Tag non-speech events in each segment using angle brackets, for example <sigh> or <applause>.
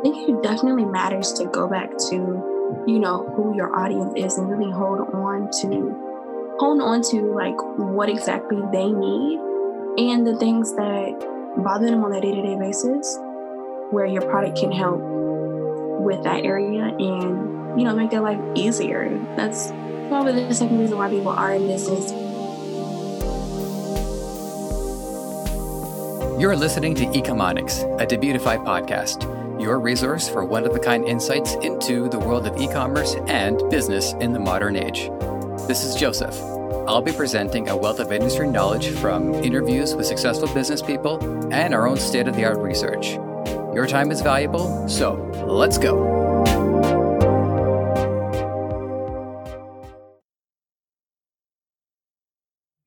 I think it definitely matters to go back to, you know, who your audience is and really hold on to, hold on to like what exactly they need and the things that bother them on a day to day basis, where your product can help with that area and, you know, make their life easier. That's probably the second reason why people are in business. You're listening to Ecomonics, a Debutify podcast your resource for one of a kind insights into the world of e commerce and business in the modern age. This is Joseph. I'll be presenting a wealth of industry knowledge from interviews with successful business people and our own state of the art research. Your time is valuable, so let's go.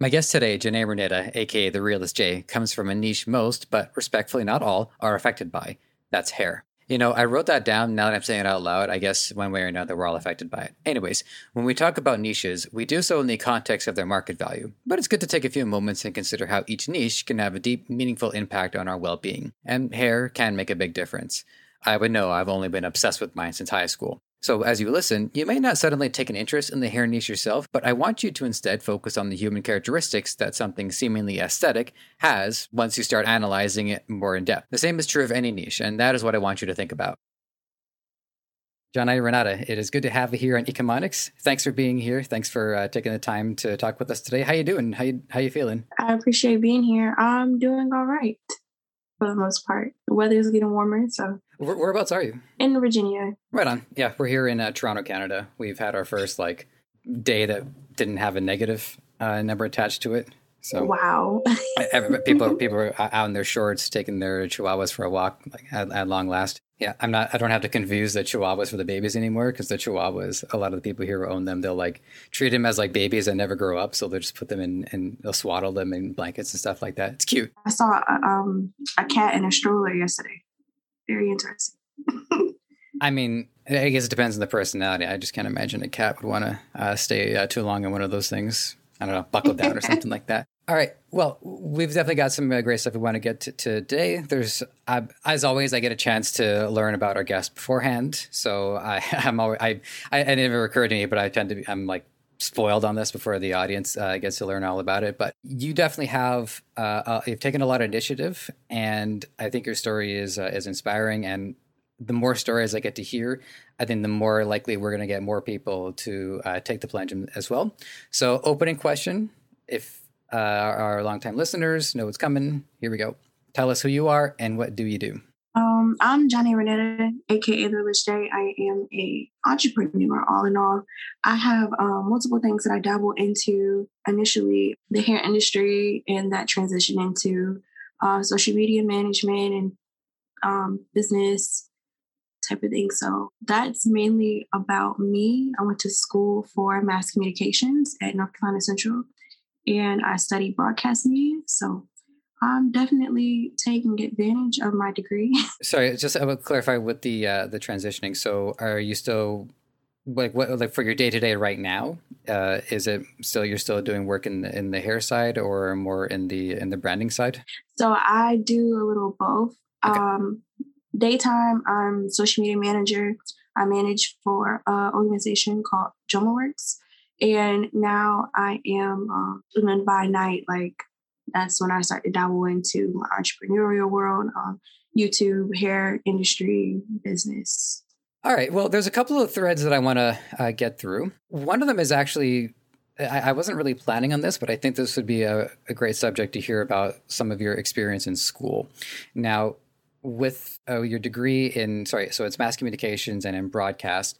My guest today, Janae Renetta, aka The Realist J, comes from a niche most, but respectfully not all, are affected by that's hair. You know, I wrote that down. Now that I'm saying it out loud, I guess one way or another, we're all affected by it. Anyways, when we talk about niches, we do so in the context of their market value. But it's good to take a few moments and consider how each niche can have a deep, meaningful impact on our well being. And hair can make a big difference. I would know I've only been obsessed with mine since high school. So, as you listen, you may not suddenly take an interest in the hair niche yourself, but I want you to instead focus on the human characteristics that something seemingly aesthetic has once you start analyzing it more in depth. The same is true of any niche, and that is what I want you to think about. Janae Renata, it is good to have you here on Ecomonics. Thanks for being here. Thanks for uh, taking the time to talk with us today. How you doing? How you how you feeling? I appreciate being here. I'm doing all right for the most part. The weather is getting warmer, so. Where, whereabouts are you? In Virginia. Right on. Yeah, we're here in uh, Toronto, Canada. We've had our first like day that didn't have a negative uh, number attached to it. So wow, <laughs> people people are out in their shorts taking their chihuahuas for a walk like at, at long last. Yeah, I'm not. I don't have to confuse the chihuahuas for the babies anymore because the chihuahuas, a lot of the people here who own them, they'll like treat them as like babies and never grow up. So they'll just put them in and they'll swaddle them in blankets and stuff like that. It's cute. I saw a, um, a cat in a stroller yesterday. Very interesting. I mean, I guess it depends on the personality. I just can't imagine a cat would want to uh, stay uh, too long in one of those things. I don't know, buckle down or <laughs> something like that. All right. Well, we've definitely got some uh, great stuff we want to get to, to today. There's, uh, as always, I get a chance to learn about our guests beforehand. So I, <laughs> I'm always, I, I, it never occurred to me, but I tend to be, I'm like spoiled on this before the audience uh, gets to learn all about it. But you definitely have, uh, uh, you've taken a lot of initiative, and I think your story is uh, is inspiring. And the more stories I get to hear, I think the more likely we're going to get more people to take the plunge as well. So, opening question: If uh, our, our longtime listeners know what's coming. Here we go. Tell us who you are and what do you do? Um, I'm Johnny Renetta, aka The Rich J. I am a entrepreneur. All in all, I have um, multiple things that I dabble into. Initially, the hair industry, and that transition into uh, social media management and um, business type of thing. So that's mainly about me. I went to school for mass communications at North Carolina Central and I studied broadcast media. So I'm definitely taking advantage of my degree. <laughs> Sorry, just I will clarify with the uh, the transitioning. So are you still like what like for your day to day right now? Uh, is it still you're still doing work in the, in the hair side or more in the in the branding side? So I do a little both. Okay. Um, daytime, I'm social media manager. I manage for an organization called JomaWorks. And now I am, um, and then by night, like that's when I started to dabble into my entrepreneurial world, um, YouTube, hair industry, business. All right. Well, there's a couple of threads that I want to uh, get through. One of them is actually, I, I, wasn't really planning on this, but I think this would be a, a, great subject to hear about some of your experience in school. Now, with uh, your degree in, sorry, so it's mass communications and in broadcast.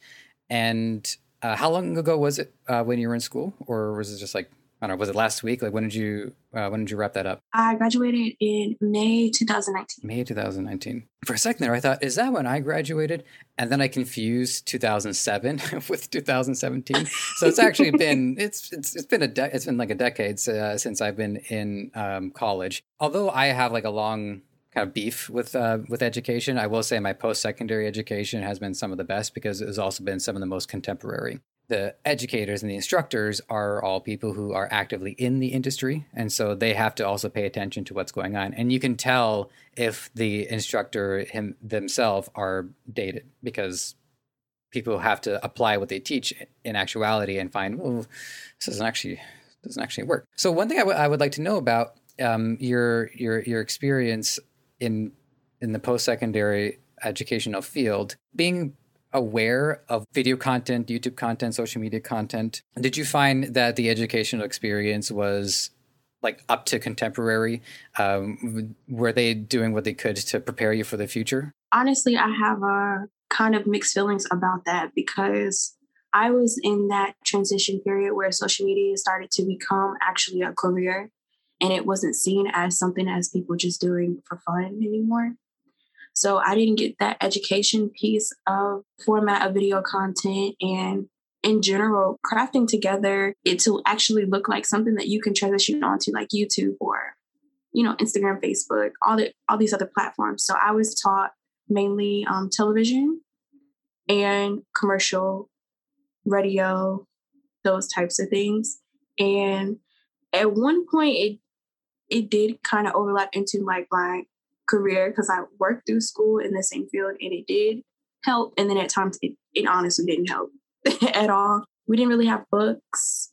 And uh, how long ago was it uh, when you were in school, or was it just like I don't know? Was it last week? Like when did you uh, when did you wrap that up? I graduated in May 2019. May 2019. For a second there, I thought, is that when I graduated? And then I confused 2007 <laughs> with 2017. So it's actually <laughs> been it's it's it's been a de- it's been like a decade uh, since I've been in um, college. Although I have like a long kind of beef with uh, with education. I will say my post secondary education has been some of the best because it has also been some of the most contemporary. The educators and the instructors are all people who are actively in the industry and so they have to also pay attention to what's going on. And you can tell if the instructor him themselves are dated because people have to apply what they teach in actuality and find well this doesn't actually doesn't actually work. So one thing I, w- I would like to know about um, your your your experience in in the post-secondary educational field being aware of video content, YouTube content, social media content. Did you find that the educational experience was like up to contemporary? Um, were they doing what they could to prepare you for the future? Honestly, I have a kind of mixed feelings about that because I was in that transition period where social media started to become actually a career and it wasn't seen as something as people just doing for fun anymore. So I didn't get that education piece of format of video content and in general, crafting together it to actually look like something that you can transition onto like YouTube or, you know, Instagram, Facebook, all the all these other platforms. So I was taught mainly um, television and commercial radio, those types of things. And at one point it it did kind of overlap into like my career because I worked through school in the same field and it did help. And then at times it, it honestly didn't help <laughs> at all. We didn't really have books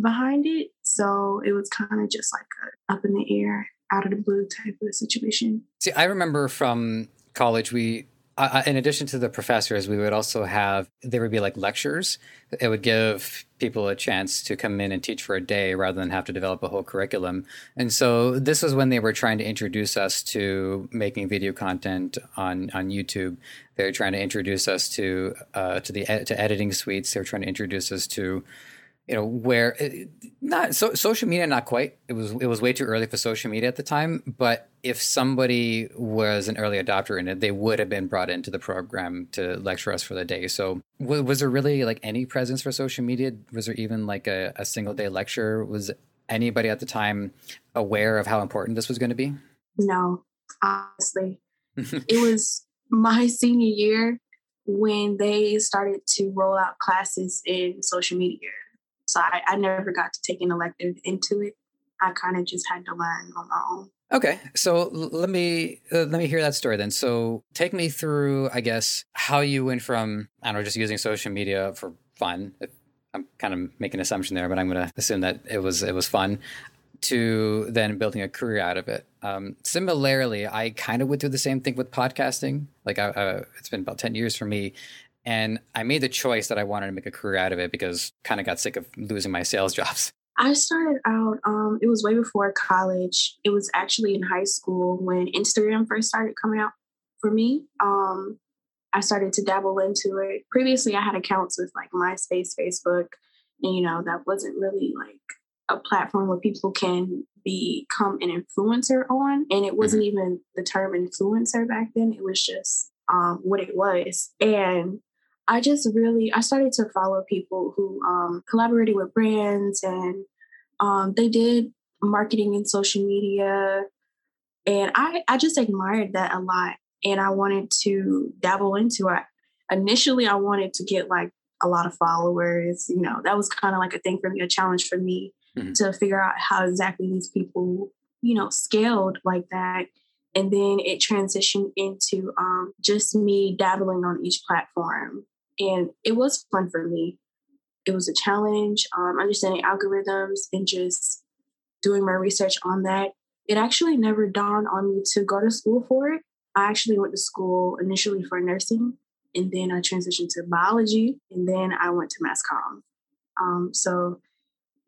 behind it. So it was kind of just like a up in the air, out of the blue type of situation. See, I remember from college, we uh, in addition to the professors, we would also have there would be like lectures. It would give people a chance to come in and teach for a day rather than have to develop a whole curriculum. And so this was when they were trying to introduce us to making video content on on YouTube. They were trying to introduce us to uh, to the to editing suites. They were trying to introduce us to you know where eh, not so, social media not quite. It was it was way too early for social media at the time but if somebody was an early adopter in it they would have been brought into the program to lecture us for the day. So w- was there really like any presence for social media? Was there even like a, a single day lecture? Was anybody at the time aware of how important this was going to be? No honestly. <laughs> It was my senior year when they started to roll out classes in social media so I, I never got to take an elective into it. I kind of just had to learn on my own. Okay, so let me uh, let me hear that story then. So take me through, I guess, how you went from I don't know, just using social media for fun. I'm kind of making an assumption there, but I'm going to assume that it was it was fun to then building a career out of it. Um, similarly, I kind of went through the same thing with podcasting. Like, I, uh, it's been about ten years for me, and I made the choice that I wanted to make a career out of it because kind of got sick of losing my sales <laughs> jobs. I started out, um, it was way before college. It was actually in high school when Instagram first started coming out for me. Um, I started to dabble into it. Previously, I had accounts with like MySpace, Facebook, and you know, that wasn't really like a platform where people can become an influencer on. And it wasn't mm-hmm. even the term influencer back then, it was just um, what it was. And I just really I started to follow people who um, collaborated with brands and um, they did marketing and social media, and I I just admired that a lot, and I wanted to dabble into it. Initially, I wanted to get like a lot of followers. You know, that was kind of like a thing for me, a challenge for me mm-hmm. to figure out how exactly these people you know scaled like that and then it transitioned into um, just me dabbling on each platform and it was fun for me. It was a challenge, um, understanding algorithms and just doing my research on that. It actually never dawned on me to go to school for it. I actually went to school initially for nursing, and then I transitioned to biology, and then I went to mass comm. Um, so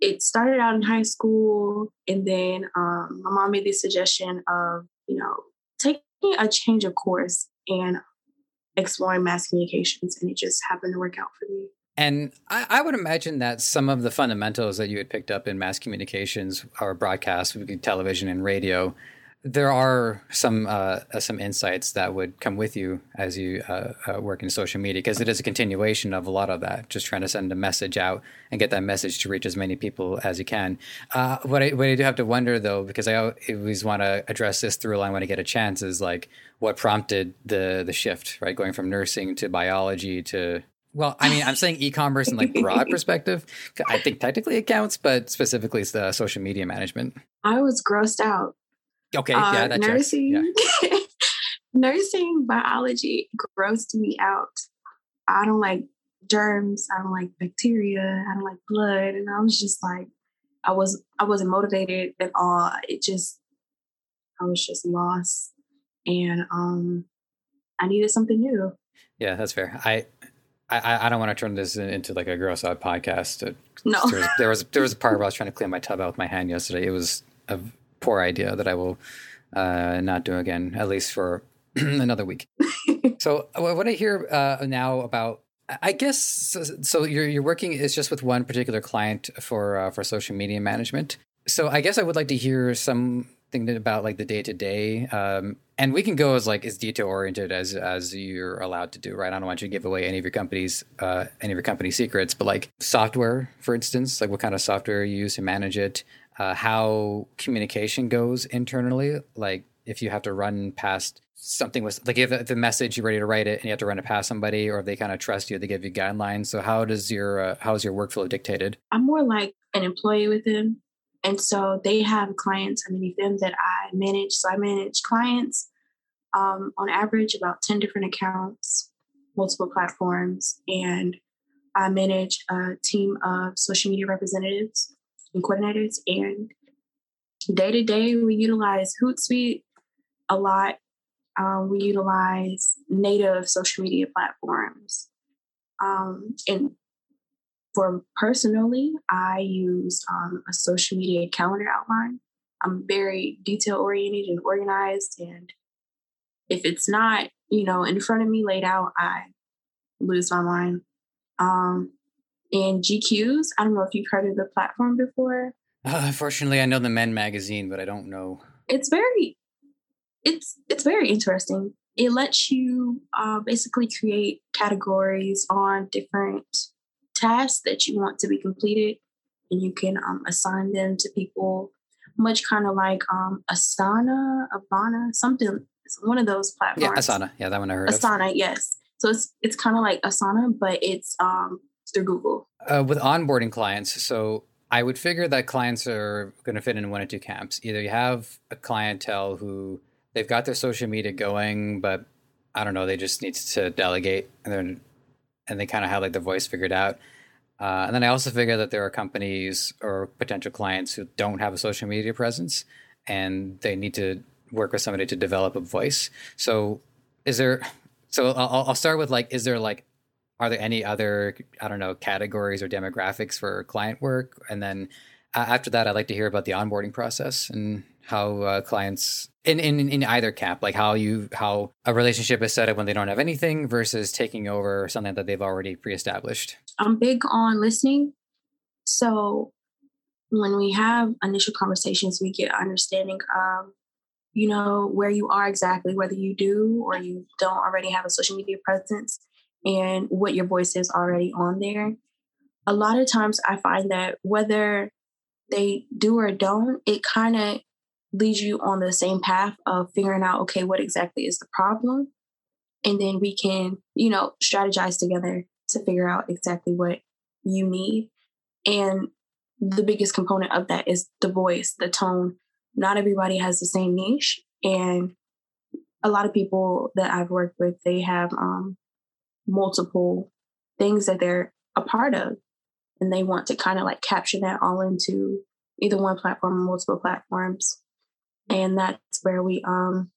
it started out in high school, and then um, my mom made the suggestion of, you know, taking a change of course and exploring mass communications and it just happened to work out for me. And I, I, would imagine that some of the fundamentals that you had picked up in mass communications or broadcast, television and radio, there are some uh, some insights that would come with you as you uh, uh, work in social media because it is a continuation of a lot of that. Just trying to send a message out and get that message to reach as many people as you can. Uh, what I what I do have to wonder though, because I always want to address this through line when I get a chance, is like what prompted the the shift, right? Going from nursing to biology to Well, I mean, I'm saying e-commerce in like broad perspective. I think technically it counts, but specifically it's the social media management. I was grossed out. Okay, uh, yeah, that nursing, yeah. <laughs> nursing biology grossed me out. I don't like germs. I don't like bacteria. I don't like blood, and I was just like, I was I wasn't motivated at all. It just I was just lost, and um, I needed something new. Yeah, that's fair. I I, I don't want to turn this into like a gross out podcast. No, there was, there was, there was a part where I was trying to clean my tub out with my hand yesterday. It was a poor idea that I will uh, not do again, at least for <clears throat> another week. <laughs> so what I hear uh, now about, I guess, so, so you're you're working is just with one particular client for uh, for social media management. So I guess I would like to hear something about like the day to day, and we can go as like as detail oriented as as you're allowed to do, right? I don't want you to give away any of your company's uh, any of your company secrets, but like software, for instance, like what kind of software you use to manage it, uh, how communication goes internally, like if you have to run past something with like if the message you're ready to write it and you have to run it past somebody or if they kind of trust you they give you guidelines. So how does your uh, how is your workflow dictated? I'm more like an employee with them. And so they have clients underneath them that I manage. So I manage clients um, on average about 10 different accounts, multiple platforms, and I manage a team of social media representatives and coordinators. And day to day, we utilize Hootsuite a lot. Um, we utilize native social media platforms. Um, and for personally, I use um, a social media calendar outline. I'm very detail oriented and organized. And if it's not, you know, in front of me laid out, I lose my mind. Um, and GQs, I don't know if you've heard of the platform before. Uh, unfortunately, I know the Men magazine, but I don't know. It's very, it's it's very interesting. It lets you uh, basically create categories on different tasks that you want to be completed and you can um, assign them to people much kind of like um, asana Asana, something It's one of those platforms yeah asana yeah that one i heard asana of. yes so it's it's kind of like asana but it's um through google uh, with onboarding clients so i would figure that clients are going to fit in one or two camps either you have a clientele who they've got their social media going but i don't know they just need to delegate and and they kind of have like the voice figured out. Uh, and then I also figure that there are companies or potential clients who don't have a social media presence and they need to work with somebody to develop a voice. So, is there, so I'll, I'll start with like, is there like, are there any other, I don't know, categories or demographics for client work? And then after that, I'd like to hear about the onboarding process and how uh, clients in, in in either cap like how you how a relationship is set up when they don't have anything versus taking over something that they've already pre-established. I'm big on listening. So when we have initial conversations we get understanding of you know where you are exactly whether you do or you don't already have a social media presence and what your voice is already on there a lot of times i find that whether they do or don't it kind of leads you on the same path of figuring out, okay, what exactly is the problem? And then we can, you know, strategize together to figure out exactly what you need. And the biggest component of that is the voice, the tone. Not everybody has the same niche. And a lot of people that I've worked with, they have um, multiple things that they're a part of. And they want to kind of like capture that all into either one platform or multiple platforms and that's where we um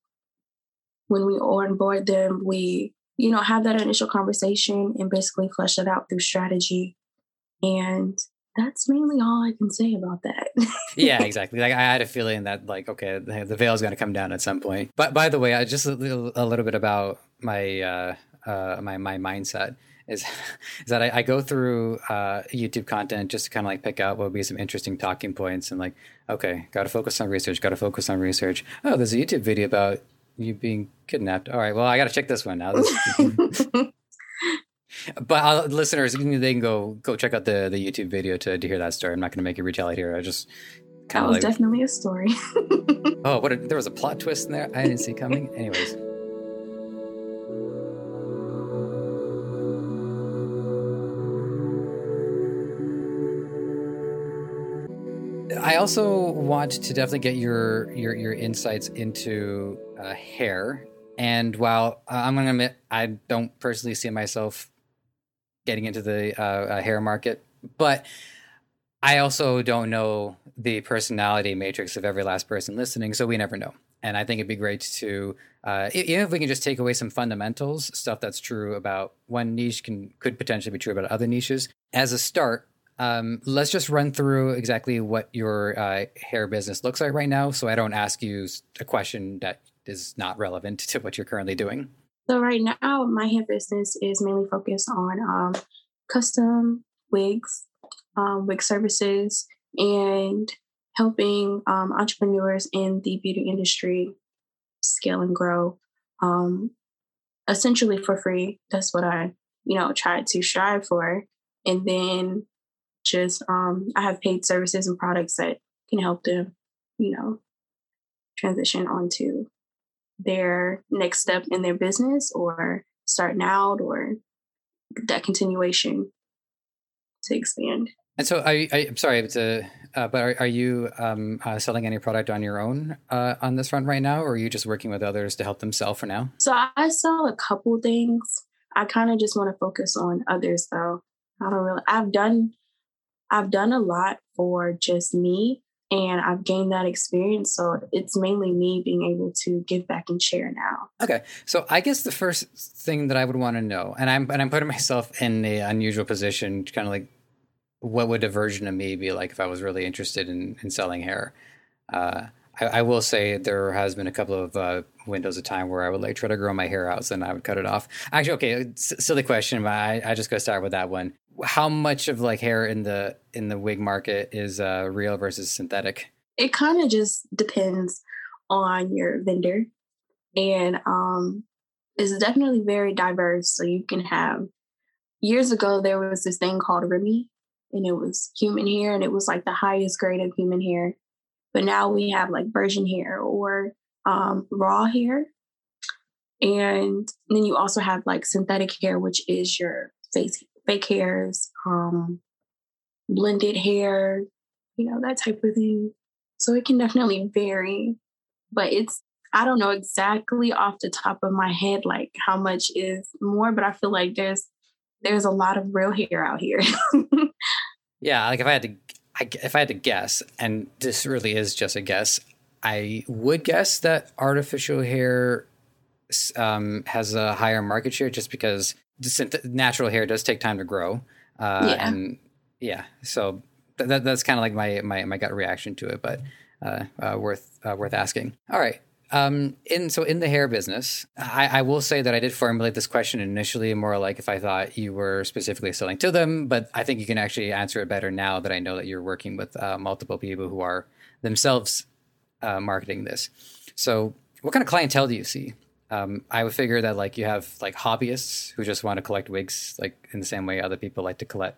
when we onboard them we you know have that initial conversation and basically flesh it out through strategy and that's mainly all I can say about that. <laughs> yeah, exactly. Like I had a feeling that like okay, the, veil is going to come down at some point. But by the way, I just a little, a little bit about my uh, uh, my my mindset is <laughs> is that I, I go through uh, YouTube content just to kind of like pick out what would be some interesting talking points and like, okay, got to focus on research, got to focus on research. Oh, there's a YouTube video about you being kidnapped. All right, well, I got to check this one now. <laughs> but uh, listeners, they can go go check out the the YouTube video to, to hear that story. I'm not going to make you retell it here. I just kind of like, definitely a story. <laughs> oh, what? A, there was a plot twist in there I didn't see coming. Anyways. I also want to definitely get your your your insights into uh, hair. And while uh, I'm going to admit I don't personally see myself getting into the uh, uh, hair market, but I also don't know the personality matrix of every last person listening, so we never know. And I think it'd be great to, uh, even if we can just take away some fundamentals, stuff that's true about one niche can could potentially be true about other niches. As a start, um, let's just run through exactly what your uh, hair business looks like right now, so I don't ask you a question that is not relevant to what you're currently doing. So right now, my hair business is mainly focused on um, custom wigs, um, wig services, and helping um, entrepreneurs in the beauty industry scale and grow um, essentially for free. That's what I, you know, try to strive for. And then just um, I have paid services and products that can help them, you know, transition onto their next step in their business or starting out or that continuation to expand. And so, I, I am sorry, to, uh, but are, are you um, uh, selling any product on your own uh, on this front right now, or are you just working with others to help them sell for now? So I sell a couple things. I kind of just want to focus on others, though. I don't really. I've done, I've done a lot for just me, and I've gained that experience. So it's mainly me being able to give back and share now. Okay, so I guess the first thing that I would want to know, and I'm and I'm putting <laughs> myself in the unusual position, kind of like what would a version of me be like if I was really interested in, in selling hair? Uh, I, I, will say there has been a couple of uh, windows of time where I would like try to grow my hair out, so then I would cut it off. Actually, okay, silly question, but I, I just go start with that one. How much of like hair in the in the wig market is uh, real versus synthetic? It kind of just depends on your vendor, and um, it's definitely very diverse. So you can have years ago there was this thing called Remy, and it was human hair and it was like the highest grade of human hair. But now we have like virgin hair or um, raw hair. And then you also have like synthetic hair, which is your face fake hairs, um, blended hair, you know, that type of thing. So it can definitely vary, but it's I don't know exactly off the top of my head like how much is more, but I feel like there's there's a lot of real hair out here. <laughs> yeah, like if I had to, I, if I had to guess, and this really is just a guess, I would guess that artificial hair um, has a higher market share just because natural hair does take time to grow. Uh, yeah. And yeah, so th- that's kind of like my, my, my gut reaction to it, but uh, uh, worth uh, worth asking. All right, um, in so in the hair business, I, I, will say that I did formulate this question initially more like if I thought you were specifically selling to them, but I think you can actually answer it better now that I know that you're working with uh, multiple people who are themselves uh, marketing this. So, what kind of clientele do you see? Um, I would figure that like you have like hobbyists who just want to collect wigs, like in the same way other people like to collect,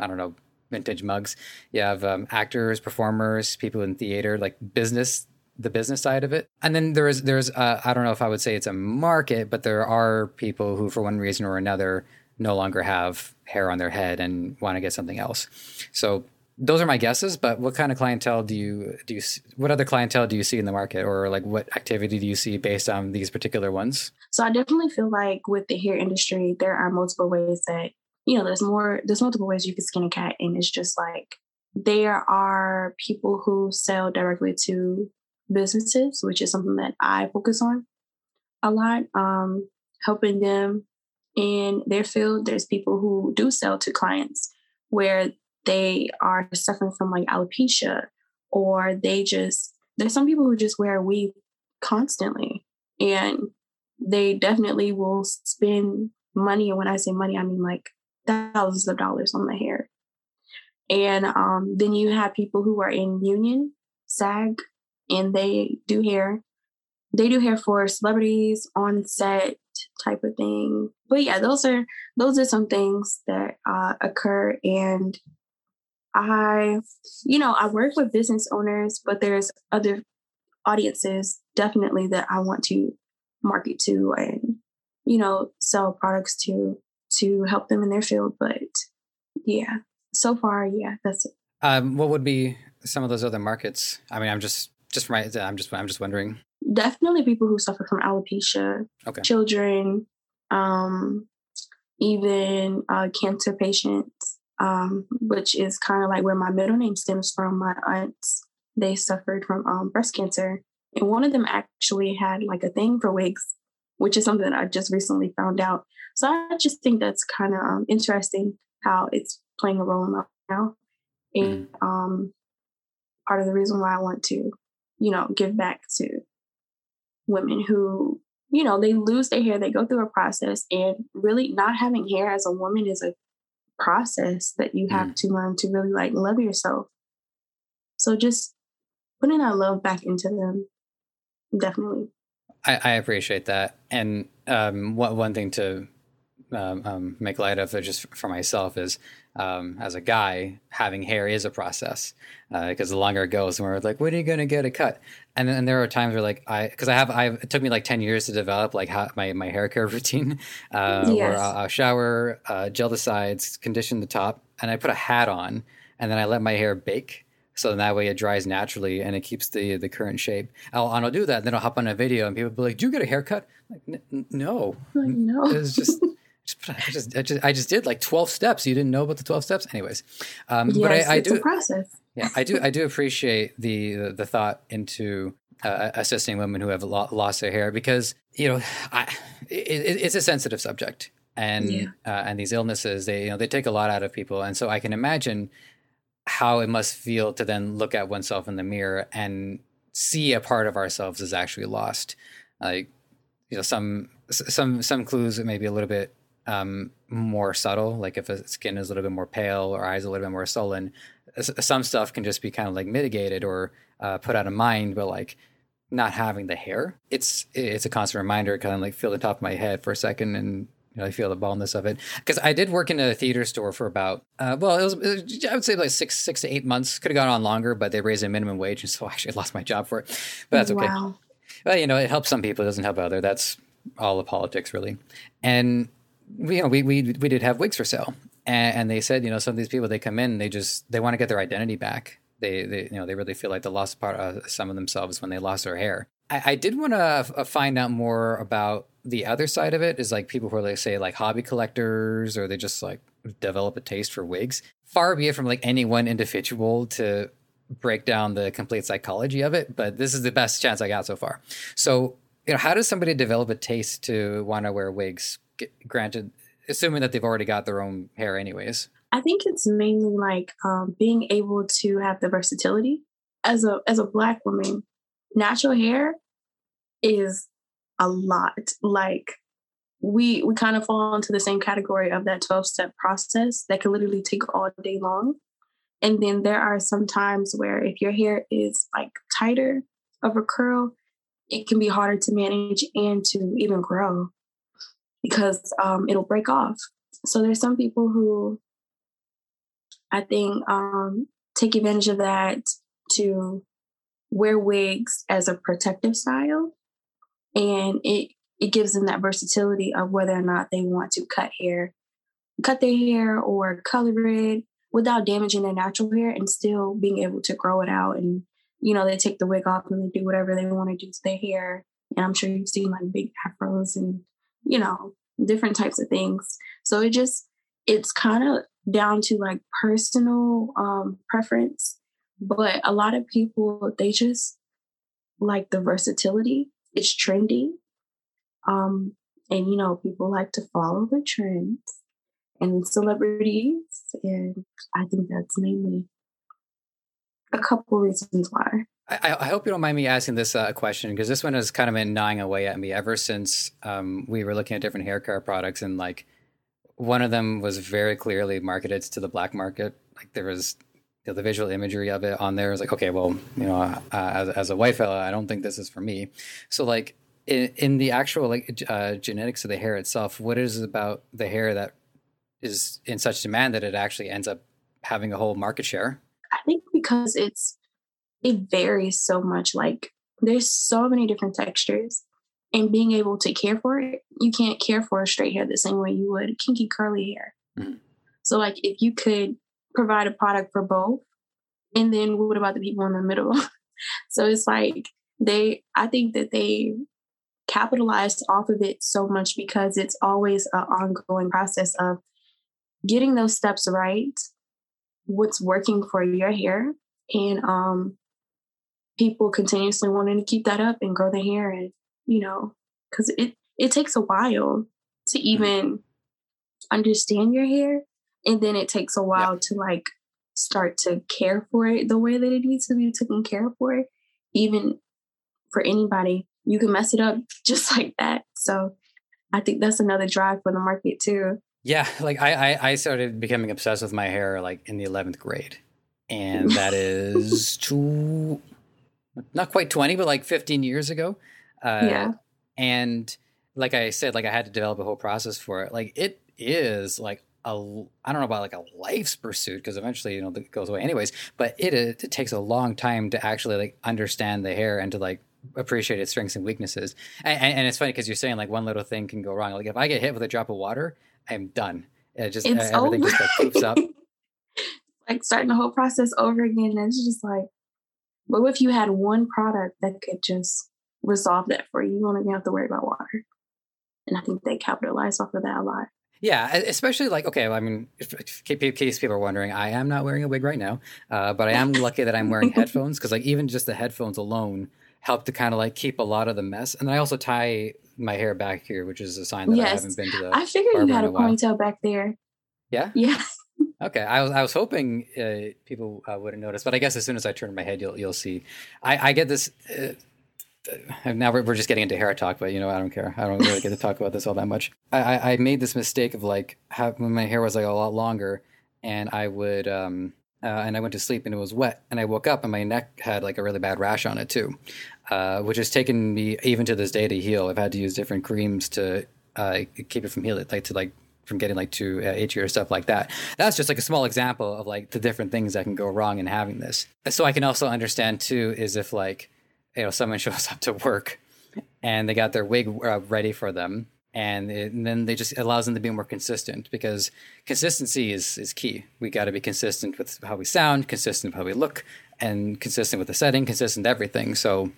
I don't know, vintage mugs. You have um, actors, performers, people in theater, like business the business side of it. And then there's there's uh, I don't know if I would say it's a market, but there are people who for one reason or another no longer have hair on their head and want to get something else. So those are my guesses, but what kind of clientele do you do you what other clientele do you see in the market or like what activity do you see based on these particular ones? So I definitely feel like with the hair industry there are multiple ways that you know there's more there's multiple ways you can skin a cat and it's just like there are people who sell directly to businesses, which is something that I focus on a lot, um, helping them in their field. There's people who do sell to clients where they are suffering from like alopecia or they just, there's some people who just wear a weave constantly and they definitely will spend money. And when I say money, I mean like thousands of dollars on the hair. And um, then you have people who are in union, SAG, and they do hair. They do hair for celebrities on set type of thing. But yeah, those are those are some things that uh, occur and I, you know, I work with business owners, but there's other audiences definitely that I want to market to and, you know, sell products to to help them in their field. But yeah, so far, yeah, that's it. Um, what would be some of those other markets? I mean, I'm just just for my I'm just I'm just wondering. Definitely people who suffer from alopecia, Okay. children, um, even uh, cancer patients, um, which is kind of like where my middle name stems from. My aunts, they suffered from um, breast cancer. And one of them actually had like a thing for wigs, which is something that I just recently found out. So I just think that's kind of um, interesting how it's playing a role in my life now. And um, part of the reason why I want to, you know, give back to women who, you know, they lose their hair, they go through a process, and really not having hair as a woman is a process that you have to learn to really like love yourself. So just putting that love back into them, definitely. I, I appreciate that. And um, one, one thing to um, um, make light of, it just for myself, is um, as a guy, having hair is a process because the longer it goes, we're like, when are you going to get a cut? And then and there are times where like I, because I have, I it took me like ten years to develop like how, my my hair care <laughs> routine, uh, where Yes. I'll, I'll shower, uh, gel the sides, condition the top, and I put a hat on, and then I let my hair bake. So then that way it dries naturally and it keeps the the current shape. I'll, and I'll do that. And then I'll hop on a video and people will be like, "Do you get a haircut?" I'm like, "N- n- no, no. It's was <laughs> just, I just, I just, I just did like twelve steps. You didn't know about the twelve steps, anyways. Um, yes, but I, I it's do, a process. yeah, I do, I do appreciate the the, the thought into uh, assisting women who have lost their hair because you know, I, it, it's a sensitive subject, and Yeah. uh, and these illnesses, they you know, they take a lot out of people, and so I can imagine how it must feel to then look at oneself in the mirror and see a part of ourselves is actually lost. Like, you know, some some some clues that may be a little bit um, more subtle, like if a skin is a little bit more pale or eyes a little bit more sullen. Some stuff can just be kind of like mitigated or uh, put out of mind, but like not having the hair, it's it's a constant reminder. Kind of like feel the top of my head for a second and you know, I feel the baldness of it because I did work in a theater store for about uh, well, it was, it was- I would say like six six to eight months. Could have gone on longer, but they raised the minimum wage, and <laughs> so I actually lost my job for it. But that's okay. Wow. Well, you know, it helps some people, it doesn't help other. That's all the politics, really. And we, you know, we we we did have wigs for sale, and, and they said, you know, some of these people they come in, they just they want to get their identity back. They, they you know they really feel like they lost part of some of themselves when they lost their hair. I, I did want to uh, find out more about the other side of it. Is like people who are like say like hobby collectors, or they just like develop a taste for wigs. Far be it from like any one individual to break down the complete psychology of it, but this is the best chance I got so far. So, you know, how does somebody develop a taste to want to wear wigs? Granted, assuming that they've already got their own hair, anyways. I think it's mainly like um, being able to have the versatility. As a as a black woman, natural hair is a lot. Like we we kind of fall into the same category of that 12 step process that can literally take all day long. And then there are some times where if your hair is like tighter of a curl, it can be harder to manage and to even grow because um, it'll break off. So there's some people who I think um, take advantage of that to wear wigs as a protective style, and it it gives them that versatility of whether or not they want to cut hair, cut their hair or color it without damaging their natural hair and still being able to grow it out. And you know they take the wig off and they do whatever they want to do to their hair. And I'm sure you've seen like big afros and you know different types of things. So it just it's kind of down to like personal um, preference, but a lot of people they just like the versatility. It's trendy, um, and you know people like to follow the trends and celebrities, and I think that's mainly a couple reasons why. I, I hope you don't mind me asking this uh, question because this one has kind of been gnawing away at me ever since um, we were looking at different hair care products and like one of them was very clearly marketed to the black market. Like there was you know, the visual imagery of it on there was like, okay, well, you know, uh, as, as a white fella, I don't think this is for me. So like in, in the actual like uh, genetics of the hair itself, what is it about the hair that is in such demand that it actually ends up having a whole market share? I think because it's it varies so much. Like there's so many different textures, and being able to care for it, you can't care for a straight hair the same way you would kinky curly hair. Mhm. So like if you could provide a product for both, And then what about the people in the middle? <laughs> so it's like they, I think that they capitalized off of it so much because it's always an ongoing process of getting those steps right, what's working for your hair, and um, people continuously wanting to keep that up and grow their hair, and you know, because it it takes a while to mm-hmm. even understand your hair, and then it takes a while yeah. to like start to care for it the way that it needs to be taken care for, even for anybody you can mess it up <laughs> just like that. So I think that's another drive for the market too. Yeah, like I, I, I started becoming obsessed with my hair like in the eleventh grade, and that <laughs> is two, not quite twenty, but like fifteen years ago. Uh, yeah, and like I said, like I had to develop a whole process for it. Like it is like a I don't know about like a life's pursuit because eventually you know it goes away anyways. But it it takes a long time to actually like understand the hair and to like appreciate its strengths and weaknesses. And, and it's funny because you're saying like one little thing can go wrong. Like if I get hit with a drop of water, I'm done. It just it's everything over. just like poops up. <laughs> like starting the whole process over again. And it's just like, what if you had one product that could just resolve that for you? You won't even have to worry about water. And I think they capitalize off of that a lot. Yeah, especially like okay. Well, I mean, in case people are wondering, I am not wearing a wig right now, uh, but I am lucky that I'm wearing <laughs> headphones because like even just the headphones alone help to kind of like keep a lot of the mess. And I also tie my hair back here, which is a sign that yes. I haven't been to the. I figured you had a, a ponytail back there. Yeah. Yeah. Okay, I was I was hoping uh, people uh, wouldn't notice, but I guess as soon as I turn my head, you'll you'll see. I, I get this. Uh, now we're, we're just getting into hair talk, but you know I don't care. I don't really get to talk about this all that much. I, I made this mistake of like when my hair was like a lot longer, and I would um, uh, and I went to sleep and it was wet, and I woke up and my neck had like a really bad rash on it too uh, which has taken me even to this day to heal. I've had to use different creams to uh, keep it from healing, like to like from getting like to uh, itchy or stuff like that. That's just like a small example of like the different things that can go wrong in having this. So I can also understand too is if like you know someone <laughs> shows up to work and they got their wig uh, ready for them and, it, and, then they just allows them to be more consistent because consistency is is key. We got to be consistent with how we sound, consistent with how we look, and consistent with the setting, consistent everything. So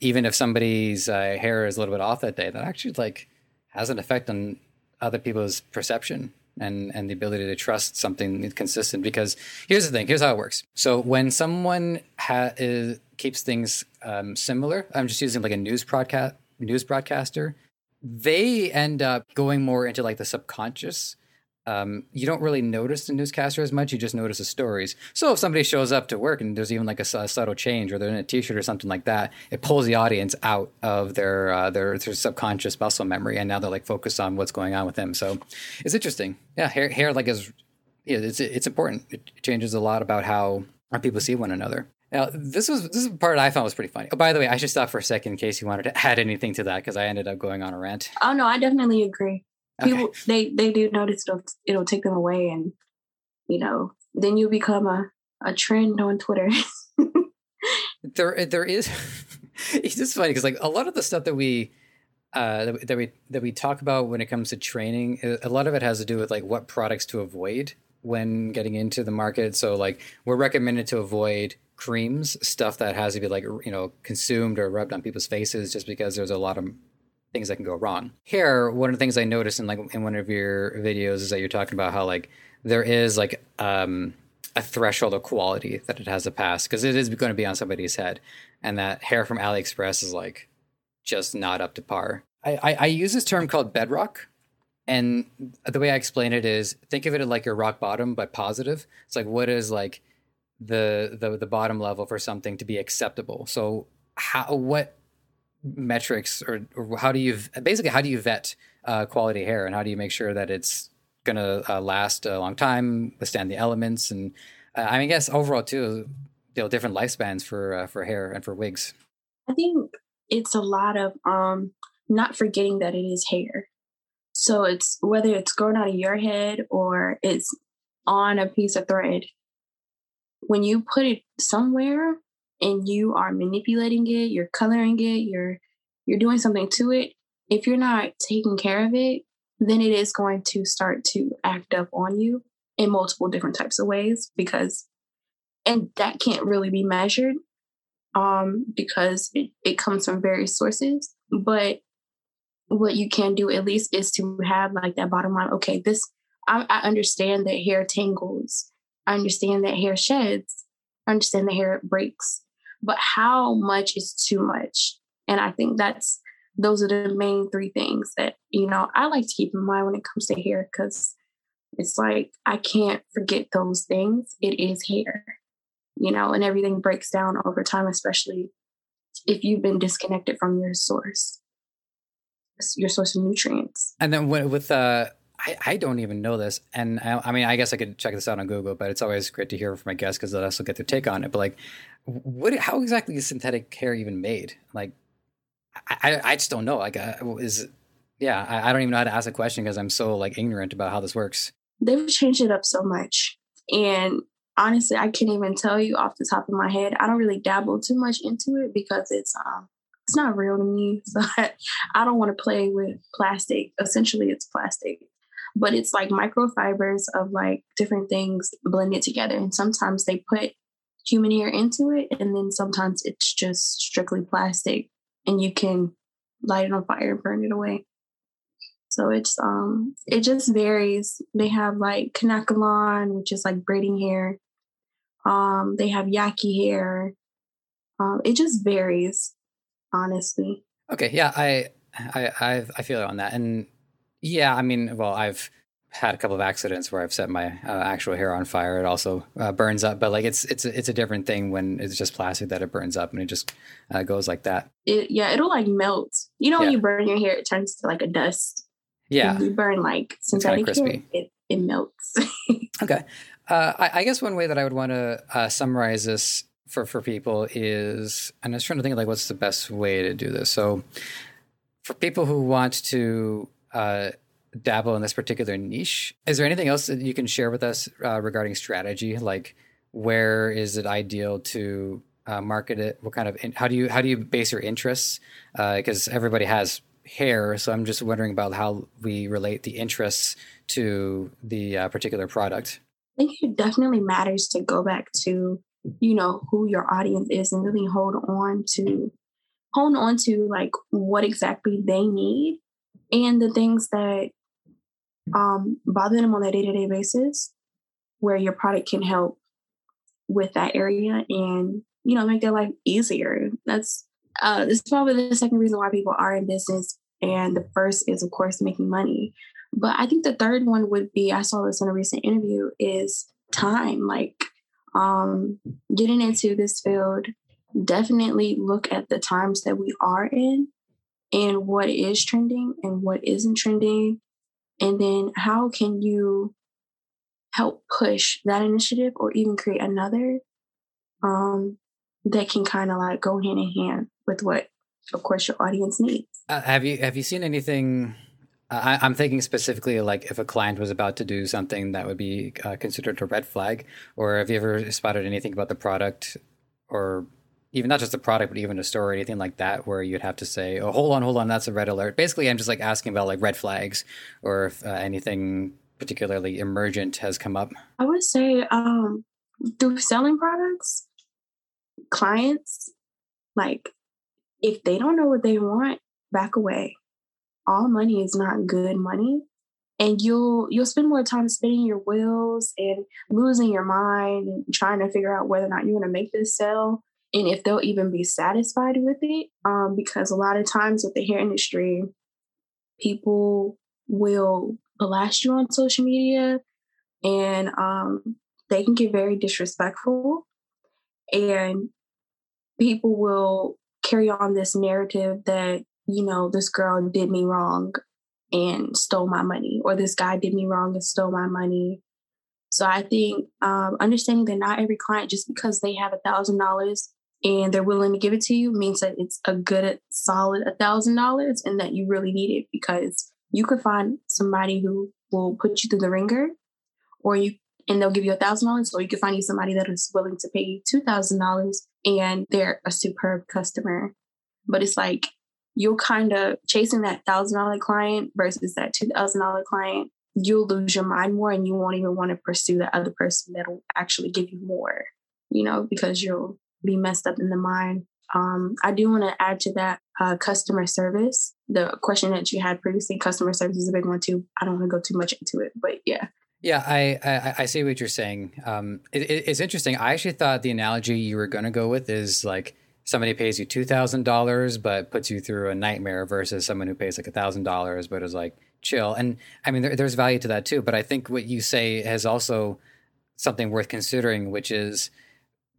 even if somebody's uh, hair is a little bit off that day, that actually like has an effect on other people's perception and and the ability to trust something consistent. Because here's the thing: here's how it works. So when someone ha- is, keeps things um, similar, I'm just using like a news broadcast news broadcaster. They end up going more into like the subconscious um, you don't really notice the newscaster as much. You just notice the stories. So if somebody shows up to work and there's even like a, a subtle change, or they're in a T-shirt or something like that, it pulls the audience out of their, uh, their their subconscious muscle memory, and now they're like focused on what's going on with them. So it's interesting. Yeah, hair hair like is yeah, it's it's important. It changes a lot about how people see one another. Now, this was this is part I found was pretty funny. Oh, by the way, I should stop for a second in case you wanted to <laughs> add anything to that because I ended up going on a rant. Oh no, I definitely agree. People they they do notice it'll it'll take them away, and you know then you become a a trend on Twitter. <laughs> there there is <laughs> it's just funny because like a lot of the stuff that we uh, that, that we that we talk about when it comes to training, a lot of it has to do with like what products to avoid when getting into the market. So like we're recommended to avoid creams, stuff that has to be like you know consumed or rubbed on people's faces, just because there's a lot of things that can go wrong. Here, one of the things I noticed in like in one of your videos is that you're talking about how like there is like um, a threshold of quality that it has to pass because it is going to be on somebody's head, and that hair from AliExpress is like just not up to par. I, I, I use this term called bedrock, and the way I explain it is think of it like your rock bottom but positive. It's like what is like the the the bottom level for something to be acceptable. So how what metrics or, or, how do you basically how do you vet uh, quality hair and how do you make sure that it's going to uh, last a long time, withstand the elements, and uh, I mean, I guess overall too, you know, different lifespans for uh, for hair and for wigs. I think it's a lot of um, not forgetting that it is hair. So it's whether it's growing out of your head or it's on a piece of thread. When you put it somewhere, and you are manipulating it, you're coloring it, you're you're doing something to it, if you're not taking care of it, then it is going to start to act up on you in multiple different types of ways because and that can't really be measured um, because it, it comes from various sources. But what you can do at least is to have like that bottom line. Okay, this I, I understand that hair tangles. I understand that hair sheds. I understand that hair breaks. But how much is too much? And I think that's those are the main three things that you know I like to keep in mind when it comes to hair because it's like I can't forget those things. It is hair, you know, and everything breaks down over time, especially if you've been disconnected from your source, your source of nutrients. And then with uh, I, I don't even know this, and I, I, mean, I guess I could check this out on Google, but it's always great to hear from my guests because I also get their take on it. But like, what? How exactly is synthetic hair even made? Like, I, I just don't know. Like, uh, is yeah, I, I don't even know how to ask a question because I'm so like ignorant about how this works they've changed it up so much. And honestly, I can't even tell you off the top of my head. I don't really dabble too much into it because it's um it's not real to me. <laughs> So I don't want to play with plastic. Essentially, it's plastic, but it's like microfibers of like different things blended together. And sometimes they put human hair into it, and then sometimes it's just strictly plastic, and you can light it on fire and burn it away. So it's um it just varies. They have like Kanekalon, which is like braiding hair. Um, they have yaki hair. Um, it just varies, honestly. Okay, yeah, I I I, I feel it on that, and yeah, I mean, well, I've had a couple of accidents where I've set my uh, actual hair on fire. It also uh, burns up, but like it's it's it's a different thing when it's just plastic that it burns up and it just uh, goes like that. It, yeah, it'll like melt. You know, yeah. when you burn your hair, it turns to like a dust. Yeah. you burn like synthetic hair, it, it melts. <laughs> okay. Uh, I, I, guess one way that I would want to uh, summarize this for, for people is, and I was trying to think of like what's the best way to do this. So, for people who want to uh, dabble in this particular niche, is there anything else that you can share with us uh, regarding strategy? Like, where is it ideal to uh, market it? What kind of how do you how do you base your interests? Because uh, everybody has hair. So I'm just wondering about how we relate the interests to the uh, particular product. I think it definitely matters to go back to, you know, who your audience is and really hold on to, hold on to like what exactly they need and the things that um, bother them on a day to day basis where your product can help with that area and, you know, make their life easier. That's uh, this is probably the second reason why people are in business. And the first is, of course, making money. But I think the third one would be I saw this in a recent interview is time. Like um, getting into this field, definitely look at the times that we are in and what is trending and what isn't trending. And then how can you help push that initiative or even create another um, that can kind of like go hand in hand with what, of course, your audience needs. Uh, have you have you seen anything? I, am thinking specifically like if a client was about to do something that would be uh, considered a red flag, or have you ever spotted anything about the product, or even not just the product, but even a store or anything like that, where you'd have to say, "Oh, hold on, hold on, that's a red alert." Basically, I'm just like asking about like red flags, or if uh, anything particularly emergent has come up. I would say um, through selling products, clients like if they don't know what they want, back away. All money is not good money. And you'll you'll spend more time spinning your wheels and losing your mind and trying to figure out whether or not you want to make this sell and if they'll even be satisfied with it. Um, because a lot of times with the hair industry, people will blast you on social media and um, they can get very disrespectful and people will carry on this narrative that you know this girl did me wrong and stole my money or this guy did me wrong and stole my money so i think um, understanding that not every client just because they have a thousand dollars and they're willing to give it to you means that it's a good solid a thousand dollars and that you really need it because you could find somebody who will put you through the ringer or you and they'll give you a thousand dollars or you can find you somebody that is willing to pay you two thousand dollars and they're a superb customer. But it's like you're kind of chasing that thousand dollar client versus that two thousand dollar client you'll lose your mind more and you won't even want to pursue the other person that'll actually give you more you know, because you'll be messed up in the mind. Um, I do want to add to that uh, customer service. The question that you had previously, customer service is a big one too. I don't want to go too much into it, but yeah. Yeah, I, I, I see what you're saying. Um, it, it's interesting. I actually thought the analogy you were going to go with is like somebody pays you two thousand dollars but puts you through a nightmare versus someone who pays like a thousand dollars but is like chill. And I mean, there, there's value to that too. But I think what you say has also something worth considering, which is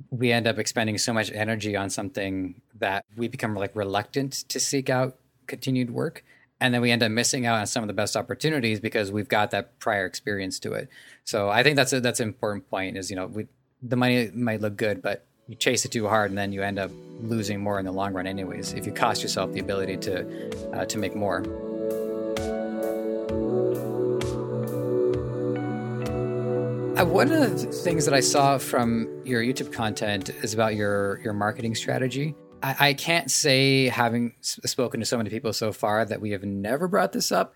we end up expending so much energy on something that we become like reluctant to seek out continued work and then we end up missing out on some of the best opportunities because we've got that prior experience to it. So I think that's a, that's an important point. Is you know we, the money might look good, but you chase it too hard, and then you end up losing more in the long run, anyways. If you cost yourself the ability to uh, to make more. One of the things that I saw from your YouTube content is about your your marketing strategy. I, I can't say, having spoken to so many people so far, that we have never brought this up,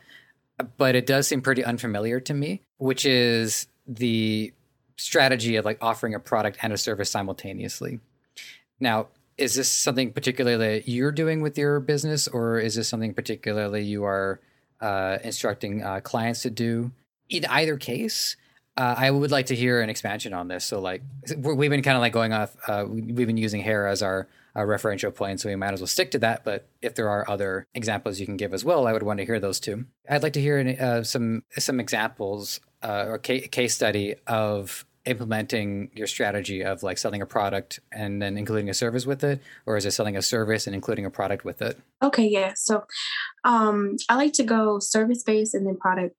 but it does seem pretty unfamiliar to me, which is the strategy of like offering a product and a service simultaneously. Now, is this something particularly that you're doing with your business, or is this something particularly you are uh, instructing uh, clients to do? In either case, uh, I would like to hear an expansion on this. So, like, we've been kind of like going off. Uh, we've been using hair as our a referential point, so we might as well stick to that. But if there are other examples you can give as well, I would want to hear those too. I'd like to hear uh, some some examples uh, or ca- case study of implementing your strategy of like selling a product and then including a service with it or is it selling a service and including a product with it okay yeah so um i like to go service based and then product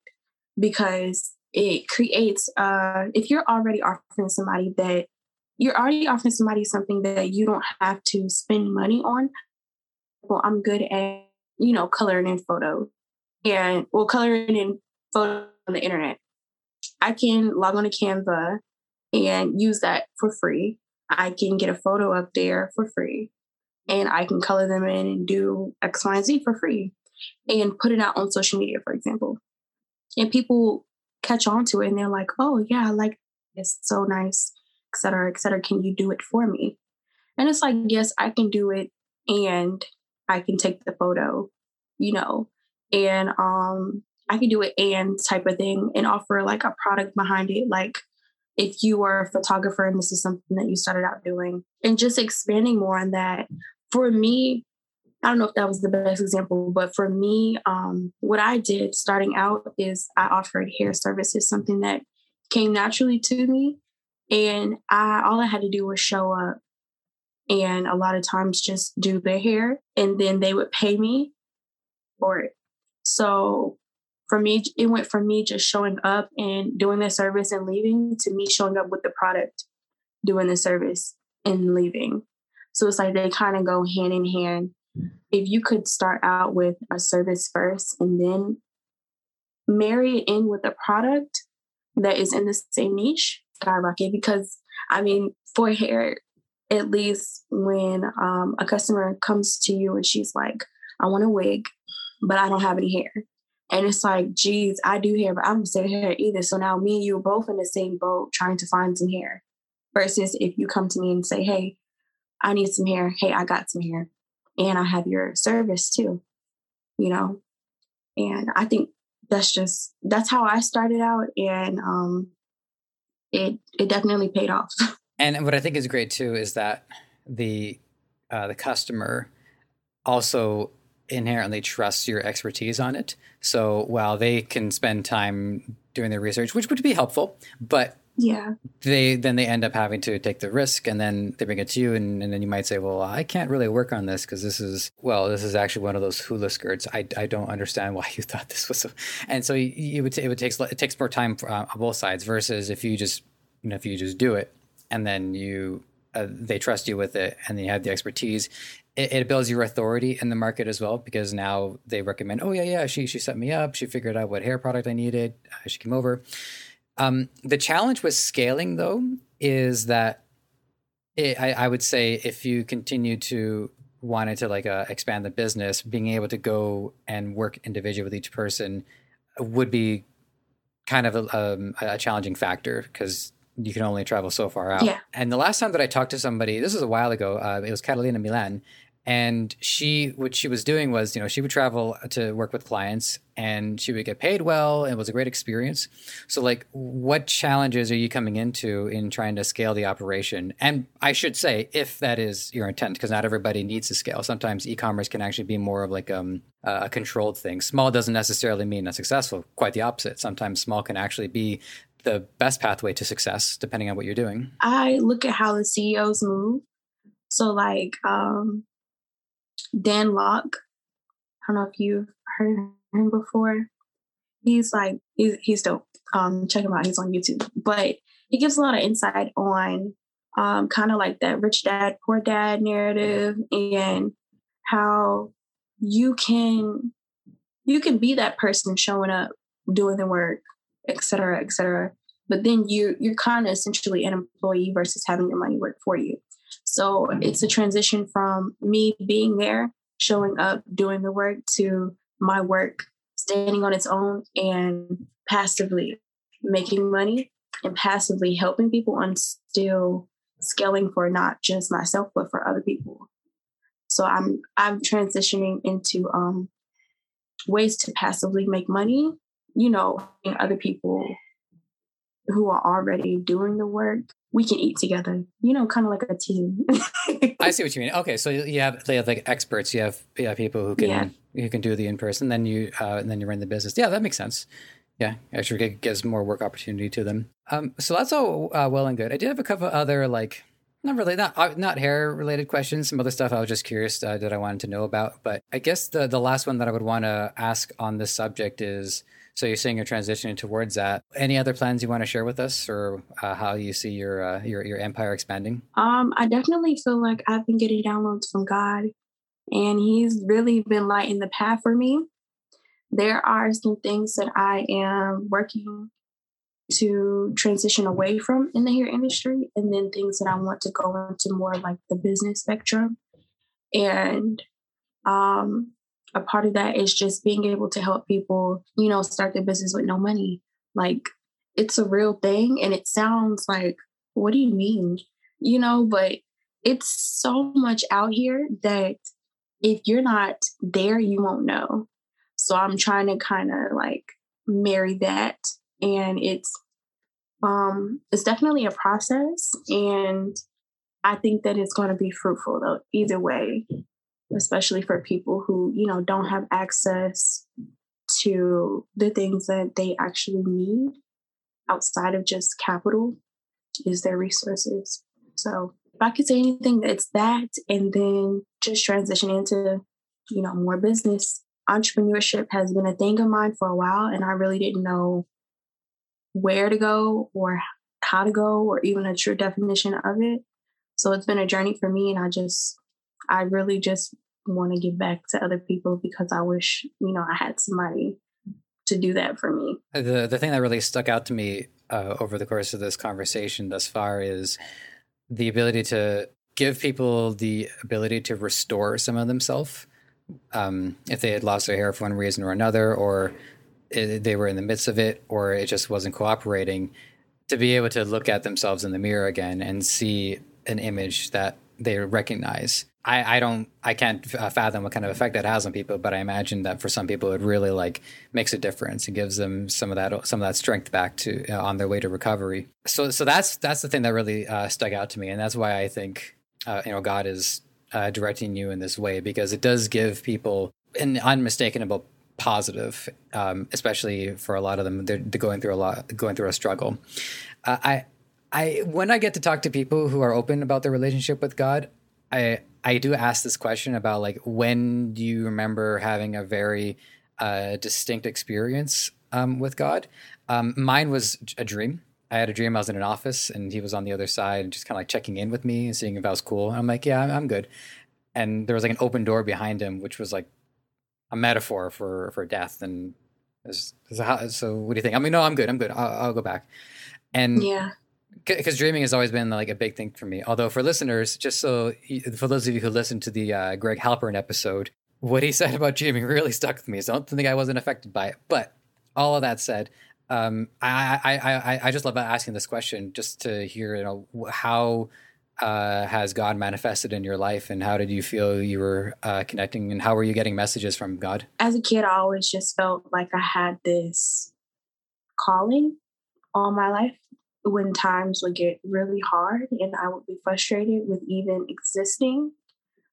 because it creates uh if you're already offering somebody that you're already offering somebody something that you don't have to spend money on. Well, I'm good at, you know, coloring in photo and well, coloring in photo on the internet. I can log on to Canva and use that for free. I can get a photo up there for free and I can color them in and do X, Y, and Z for free and put it out on social media, for example. And people catch on to it and they're like, oh, yeah, I like it's so nice et cetera, et cetera. Can you do it for me? And it's like, yes, I can do it and I can take the photo, you know, and um I can do it and type of thing and offer like a product behind it. Like if you are a photographer and this is something that you started out doing and just expanding more on that. For me, I don't know if that was the best example, but for me, um, what I did starting out is I offered hair services, something that came naturally to me and I all I had to do was show up and a lot of times just do their hair and then they would pay me for it. So for me, it went from me just showing up and doing the service and leaving to me showing up with the product, doing the service and leaving. So it's like they kind of go hand in hand. If you could start out with a service first and then marry it in with a product that is in the same niche, skyrocket because I mean, for hair, at least when um, a customer comes to you and she's like, I want a wig, but I don't have any hair. And it's like, geez, I do hair, but I don't say hair either. So now me and you are both in the same boat trying to find some hair. Versus if you come to me and say, hey, I need some hair. Hey, I got some hair. And I have your service too, you know? And I think that's just, that's how I started out. And um, it it definitely paid off. <laughs> and what I think is great too is that the uh, the customer also inherently trusts your expertise on it. So while they can spend time doing their research, which would be helpful, but yeah, they then they end up having to take the risk, and then they bring it to you, and, and then you might say, "Well, I can't really work on this because this is well, this is actually one of those hula skirts. I, I don't understand why <laughs> you thought this was so." <laughs> And so you would it would takes it takes more time for, uh, on both sides versus if you just you know if you just do it and then you uh, they trust you with it and you have the expertise it, it, builds your authority in the market as well because now they recommend oh yeah yeah she she set me up she figured out what hair product i needed uh, she came over um, the challenge with scaling, though, is that it, I, I, would say if you continue to wanted to like uh, expand the business, being able to go and work individually with each person would be kind of a, um, a challenging factor because you can only travel so far out. Yeah. And the last time that I talked to somebody, this was a while ago. Uh, it was Catalina Milan, and she what she was doing was you know she would travel to work with clients and she would get paid well. And it was a great experience. So like what challenges are you coming into in trying to scale the operation? And i should say if that is your intent because not everybody needs to scale. Sometimes e-commerce can actually be more of like um, a controlled thing. Small doesn't necessarily mean a successful. Quite the opposite. Sometimes small can actually be the best pathway to success depending on what you're doing. I look at how the ceos move. So like um Dan Lok. I don't know if you've heard him before. He's like he's he's dope. Um, check him out. He's on YouTube. But he gives a lot of insight on um, kind of like that rich dad poor dad narrative and how you can you can be that person showing up doing the work et cetera et cetera but then you you're kind of essentially an employee versus having your money work for you so it's a transition from me being there, showing up, doing the work to my work standing on its own and passively making money and passively helping people and still scaling for not just myself but for other people. So I'm I'm transitioning into um, ways to passively make money, you know, other people who are already doing the work we can eat together you know kind of like a team. I <laughs> see what you mean. Okay so you have they have like experts you have, you have people who can yeah. who can do the in-person then you uh, and then you run the business. Yeah that makes sense. Yeah actually it gives more work opportunity to them. Um so that's all uh, well and good. I do have a couple other like not really not uh, not hair related questions some other stuff i was just curious uh, that i wanted to know about but i guess the the last one that i would want to ask on this subject is so you're saying you're transitioning towards that. Any other plans you want to share with us, or uh, how you see your uh, your your empire expanding? Um, I definitely feel like I've been getting downloads from God, and He's really been lighting the path for me. There are some things that I am working to transition away from in the hair industry, and then things that I want to go into more like the business spectrum. And um, a part of that is just being able to help people, you know, start their business with no money. Like it's a real thing and it sounds like, what do you mean? You know, but it's so much out here that if you're not there, you won't know. So I'm trying to kind of like marry that and it's um it's definitely a process and I think that it's going to be fruitful though either way especially for people who, you know, don't have access to the things that they actually need outside of just capital is their resources. So if I could say anything, it's that and then just transition into, you know, more business. Entrepreneurship has been a thing of mine for a while and I really didn't know where to go or how to go or even a true definition of it. So it's been a journey for me and I just I really just want to give back to other people because I wish, you know, I had somebody to do that for me. The the thing that really stuck out to me uh, over the course of this conversation thus far is the ability to give people the ability to restore some of themselves um, if they had lost their hair for one reason or another, or it, they were in the midst of it, or it just wasn't cooperating. To be able to look at themselves in the mirror again and see an image that they recognize I, I don't I can't uh, fathom what kind of effect that has on people, but I imagine that for some people it really like makes a difference and gives them some of that some of that strength back to uh, on their way to recovery. So so that's that's the thing that really uh, stuck out to me, and that's why I think uh, you know God is uh, directing you in this way because it does give people an unmistakable positive, um, especially for a lot of them. They're, they're, going through a lot, going through a struggle. Uh, I I when I get to talk to people who are open about their relationship with God, I I do ask this question about like when do you remember having a very uh, distinct experience um, with God? Um, mine was a dream. I had a dream. I was in an office and he was on the other side and just kind of like checking in with me and seeing if I was cool. And I'm like, yeah, I'm, good. And there was like an open door behind him, which was like a metaphor for for death. And was, so, what do you think? I mean, no, I'm good. I'm good. I'll, I'll go back. And yeah, because dreaming has always been like a big thing for me. Although for listeners, just so for those of you who listened to the uh, Greg Halpern episode, what he <laughs> said about dreaming really stuck with me. So I don't think I wasn't affected by it. But all of that said, um, I, I, I, I just love asking this question just to hear, you know, how uh, has God manifested in your life and how did you feel you were uh, connecting and how were you getting messages from God? As a kid, I always just felt like I had this calling all my life when times would get really hard and I would be frustrated with even existing.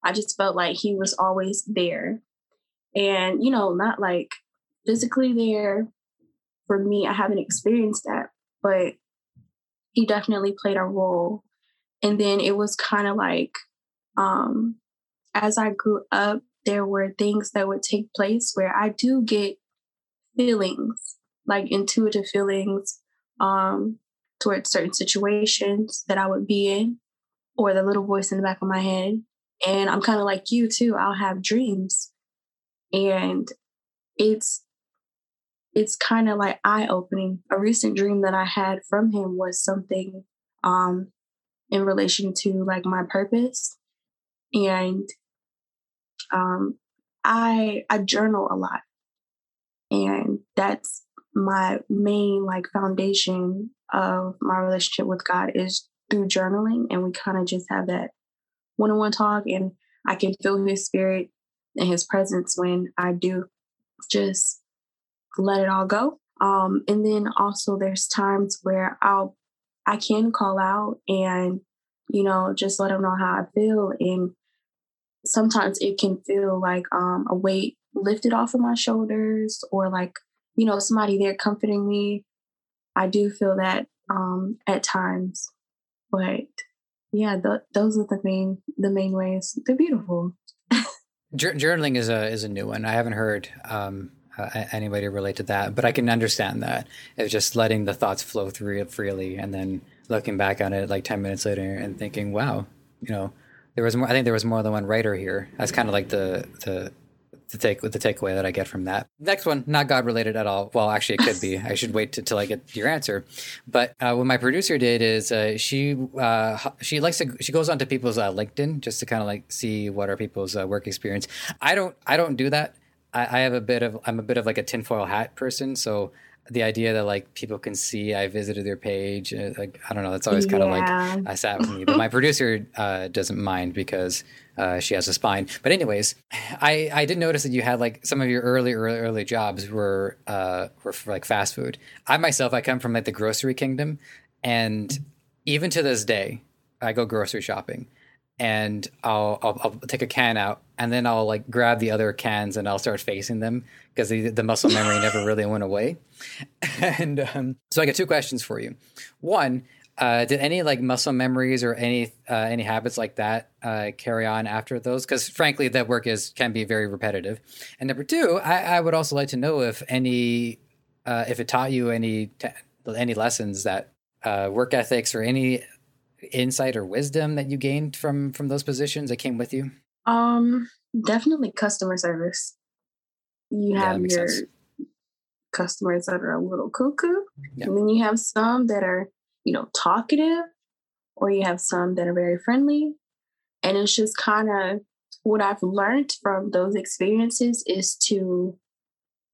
I just felt like he was always there. And, you know, not like physically there, for me, I haven't experienced that, but he definitely played a role. And then it was kind of like, um, as I grew up, there were things that would take place where I do get feelings, like intuitive feelings, um, towards certain situations that I would be in, or the little voice in the back of my head. And I'm kind of like you too. I'll have dreams. And it's it's kind of like eye opening. A recent dream that I had from him was something um, in relation to like my purpose, and um, I I journal a lot, and that's my main like foundation of my relationship with God is through journaling, and we kind of just have that one on one talk, and I can feel His spirit and His presence when I do just let it all go. Um, and then also there's times where I'll I can call out and you know just let them know how I feel and sometimes it can feel like um, a weight lifted off of my shoulders or like you know somebody there comforting me. I do feel that um, at times, but yeah, the, those are the main the main ways. They're beautiful. <laughs> Journaling is a is a new one. I haven't heard um, uh, anybody relate to that, but I can understand that. It's just letting the thoughts flow through it freely, and then looking back on it like ten minutes later and thinking, "Wow, you know, there was more." I think there was more than one writer here. That's kind of like the the the take the takeaway that I get from that. Next one, not God related at all. Well, actually, it could be. <laughs> I should wait until I get your answer. But uh, what my producer did is uh, she uh, she likes to she goes onto people's uh, LinkedIn just to kind of like see what are people's uh, work experience. I don't I don't do that. I, I have a bit of I'm a bit of like a tinfoil hat person, so the idea that like people can see I visited their page, uh, like I don't know, that's always kind of yeah. like I sat with me. But my producer uh, doesn't mind because uh, she has a spine. But anyways, I I did notice that you had like some of your early early early jobs were uh were for, like fast food. I myself I come from like the grocery kingdom, and even to this day, I go grocery shopping and I'll, I'll, I'll take a can out and then I'll like grab the other cans and I'll start facing them because the, the muscle memory never really went away. <laughs> And um, so I got two questions for you. One, uh, did any like muscle memories or any uh, any habits like that uh, carry on after those? Because frankly, that work is can be very repetitive. And number two, I, I would also like to know if any uh, if it taught you any t- any lessons that uh, work ethics or any insight or wisdom that you gained from from those positions that came with you? Um, definitely customer service. You yeah, have your sense. Customers that are a little cuckoo, yeah. and then you have some that are, you know, talkative, or you have some that are very friendly. And it's just kind of what I've learned from those experiences is to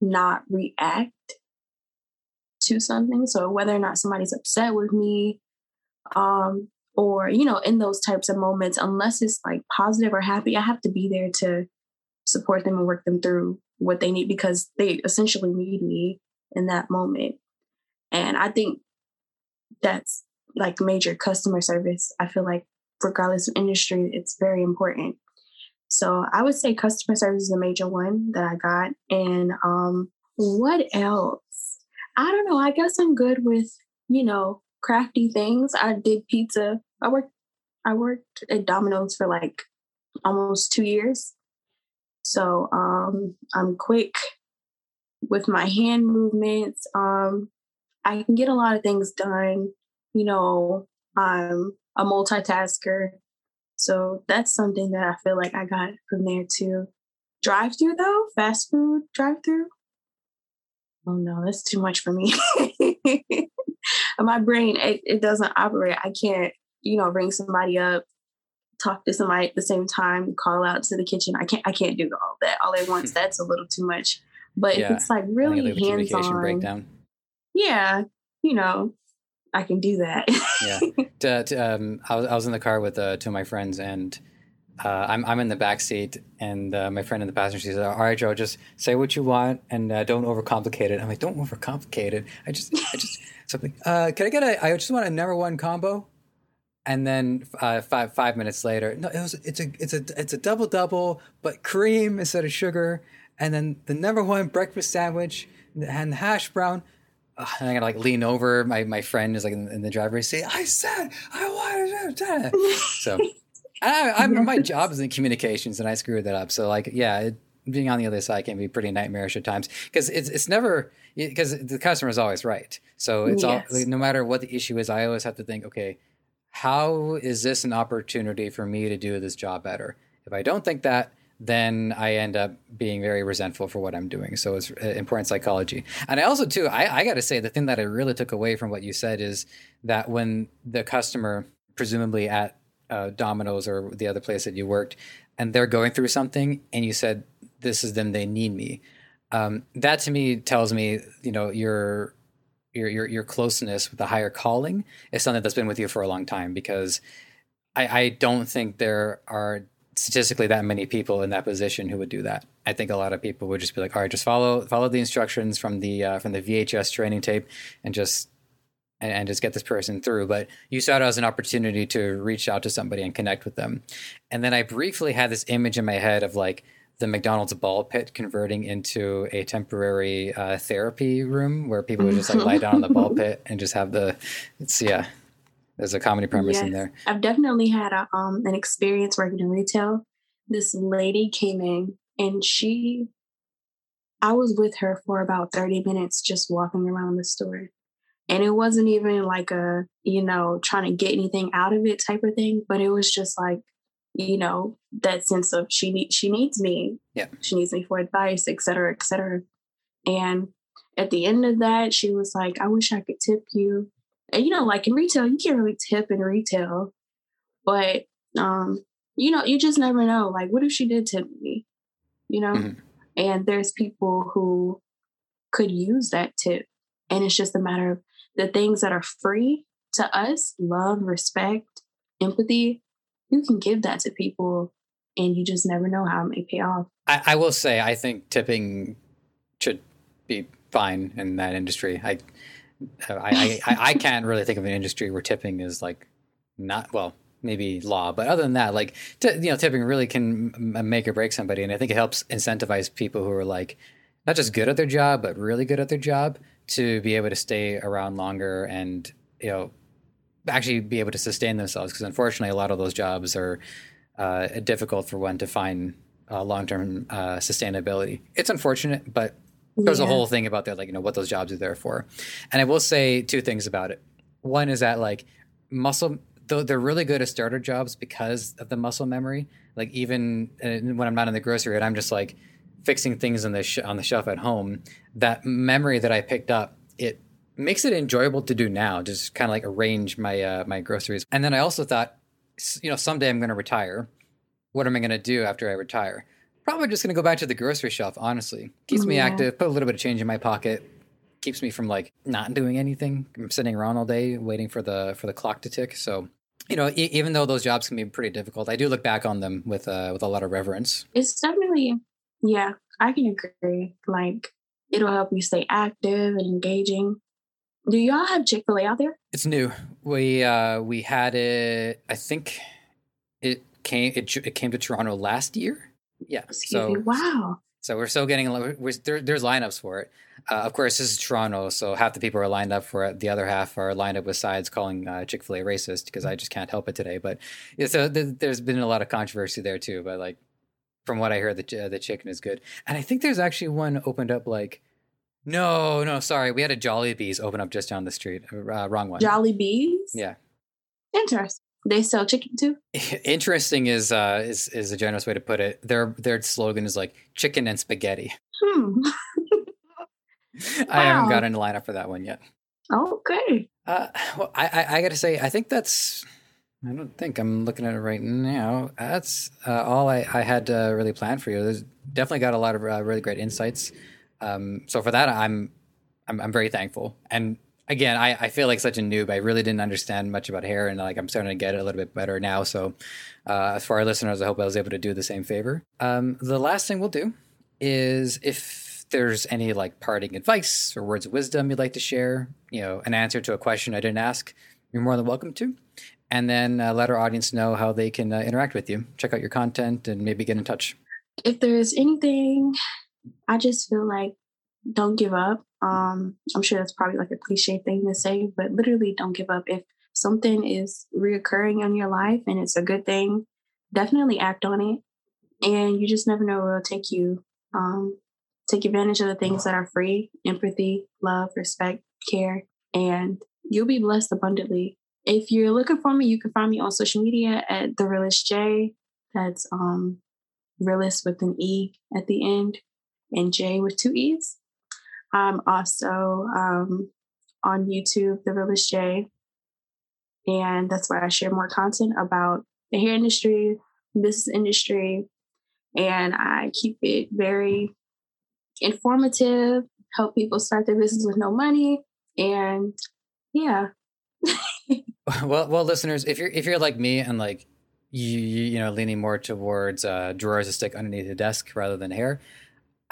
not react to something. So whether or not somebody's upset with me, um, or you know in those types of moments unless it's like positive or happy i have to be there to support them and work them through what they need because they essentially need me in that moment and i think that's like major customer service i feel like regardless of industry it's very important so i would say customer service is a major one that i got and um what else i don't know i guess i'm good with you know crafty things. I did pizza. I worked I worked at Domino's for like almost two years. So um, I'm quick with my hand movements. Um, I can get a lot of things done. You know, I'm a multitasker. So that's something that I feel like I got from there too. Drive through though, fast food drive through. Oh no, that's too much for me. <laughs> my brain it, it doesn't operate. I can't, you know, ring somebody up, talk to somebody at the same time, call out to the kitchen. I can't I can't do all that all at once. That's a little too much. But yeah. if it's like really hands on breakdown. yeah, you know, I can do that. yeah. <laughs> To, to, um, I, was, I was in the car with uh, two of my friends, and uh, I'm, I'm in the back seat, and uh, my friend in the passenger seat said, All right, Joe, just say what you want and uh, don't overcomplicate it. I'm like, Don't overcomplicate it. I just, I just, <laughs> something, uh, can I get a, I just want a number one combo? And then uh, five five minutes later, no, it was it's a it's a it's a double double, but cream instead of sugar. And then the number one breakfast sandwich and hash brown and I gotta like lean over. My my friend is like in, in the driver's seat. I said I wanted to. So I, I'm, my <laughs> job is in communications, and I screwed that up. So like, yeah, it, being on the other side can be pretty nightmarish at times because it's it's never because the customer is always right. So it's yes. all like, no matter what the issue is, I always have to think, okay, how is this an opportunity for me to do this job better? If I don't think that, then I end up being very resentful for what I'm doing. So it's uh, important psychology. And I also, too, I, I got to say, the thing that I really took away from what you said is that when the customer, presumably at uh, Domino's or the other place that you worked, and they're going through something, and you said, "This is them. They need me." Um, that to me tells me, you know, your your your your closeness with the higher calling is something that's been with you for a long time because I, I don't think there are statistically that many people in that position who would do that. I think a lot of people would just be like, all right, just follow follow the instructions from the uh, from the VHS training tape and just and, and, just get this person through. But you saw it as an opportunity to reach out to somebody and connect with them. And then I briefly had this image in my head of like the McDonald's ball pit converting into a temporary uh, therapy room where people would just like lie down on the ball <laughs> pit and just have the it's yeah there's a comedy premise yes. in there. I've definitely had a, um, an experience working in retail. This lady came in and she, I was with her for about 30 minutes just walking around the store. And it wasn't even like a, you know, trying to get anything out of it type of thing, but it was just like, you know, that sense of she needs she needs me. Yeah. She needs me for advice, et cetera, et cetera. And at the end of that, she was like, I wish I could tip you and you know, like in retail, you can't really tip in retail, but um, you know, you just never know. Like, what if she did tip me? You know, mm-hmm. and there's people who could use that tip, and it's just a matter of the things that are free to us: love, respect, empathy. You can give that to people, and you just never know how it may pay off. I, I will say, I think tipping should be fine in that industry. I I, I, I <laughs> can't really think of an industry where tipping is like not well maybe law but other than that like t- you know tipping really can m- make or break somebody and i think it helps incentivize people who are like not just good at their job but really good at their job to be able to stay around longer and you know actually be able to sustain themselves because unfortunately a lot of those jobs are uh, difficult for one to find uh, long-term uh, sustainability it's unfortunate but there's yeah. a whole thing about that, like, you know, what those jobs are there for. And I will say two things about it. One is that, like, muscle, though they're really good at starter jobs because of the muscle memory. Like, even uh, when I'm not in the grocery, and I'm just like fixing things on the, sh- on the shelf at home, that memory that I picked up, it makes it enjoyable to do now, just kind of like arrange my, uh, my groceries. And then I also thought, you know, someday I'm going to retire. What am I going to do after I retire? Probably just gonna go back to the grocery shelf. Honestly, keeps me active. Put a little bit of change in my pocket. Keeps me from like not doing anything. I'm sitting around all day waiting for the for the clock to tick. So, you know, e- even though those jobs can be pretty difficult, I do look back on them with uh, with a lot of reverence. It's definitely, yeah, I can agree. Like, it'll help you stay active and engaging. Do y'all have Chick-fil-A out there? It's new. We uh we had it. I think it came it, it came to Toronto last year. Yeah. Excuse so me. wow. So we're still getting we're, there, there's lineups for it. Uh, of course, this is Toronto, so half the people are lined up for it. The other half are lined up with sides calling uh, Chick-fil-A racist because I just can't help it today. But yeah, so th- there's been a lot of controversy there too. But like from what I heard, the uh, the chicken is good, and I think there's actually one opened up like. No, no, sorry. We had a Jollibees open up just down the street. Uh, wrong one. Jollibees. Yeah. Interesting. They sell chicken too. <laughs> Interesting is uh, is is a generous way to put it. Their their slogan is like chicken and spaghetti. Hmm. <laughs> I haven't gotten a lineup for that one yet. Okay. Uh, well, I, I, I got to say, I think that's. I don't think I'm looking at it right now. That's uh, all I, I had uh, really planned for you. There's definitely got a lot of uh, really great insights. Um, so for that, I'm I'm, I'm very thankful. And again, I, I feel like such a noob. I really didn't understand much about hair, and like I'm starting to get it a little bit better now. So, uh, for our listeners, I hope I was able to do the same favor. Um, the last thing we'll do is if there's any like parting advice or words of wisdom you'd like to share, you know, an answer to a question I didn't ask, you're more than welcome to. And then uh, let our audience know how they can uh, interact with you, check out your content, and maybe get in touch. If there's anything, I just feel like don't give up. Um, I'm sure that's probably like a cliche thing to say, but literally don't give up. If something is reoccurring in your life and it's a good thing, definitely act on it. And you just never know where it'll take you. Um, take advantage of the things that are free empathy, love, respect, care, and you'll be blessed abundantly. If you're looking for me, you can find me on social media at the realist J. That's um realist with an E at the end and J with two E's. I'm also um, on YouTube, The Realist J. And that's where I share more content about the hair industry, business industry, and I keep it very informative, help people start their business with no money. And yeah. <laughs> well, well, listeners, if you're if you're like me and like you you know leaning more towards uh, drawers to stick underneath the desk rather than hair,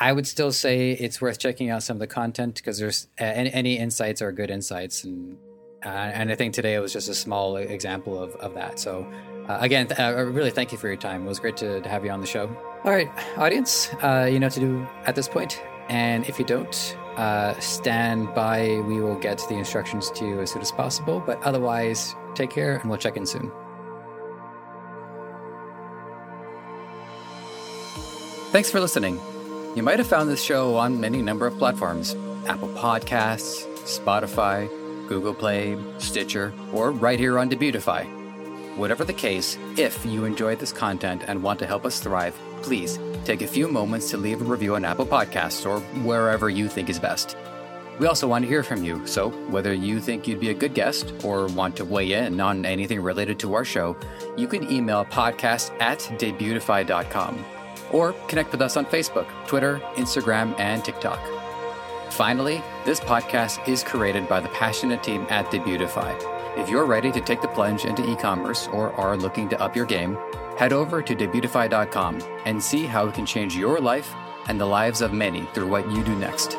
I would still say it's worth checking out some of the content because there's uh, any, any, insights are good insights, and uh, and I think today it was just a small example of, of that. So uh, again, th- uh, really thank you for your time. It was great to, to have you on the show. All right, audience, uh, you know what to do at this point, and if you don't, uh, stand by. We will get the instructions to you as soon as possible. But otherwise, take care, and we'll check in soon. Thanks for listening. You might have found this show on many number of platforms Apple Podcasts, Spotify, Google Play, Stitcher, or right here on Debutify. Whatever the case, if you enjoyed this content and want to help us thrive, please take a few moments to leave a review on Apple Podcasts or wherever you think is best. We also want to hear from you, so whether you think you'd be a good guest or want to weigh in on anything related to our show, you can email podcast at debutify.com or connect with us on Facebook, Twitter, Instagram, and TikTok. Finally, this podcast is created by the passionate team at Debutify. If you're ready to take the plunge into e commerce or are looking to up your game, head over to debutify.com and see how it can change your life and the lives of many through what you do next.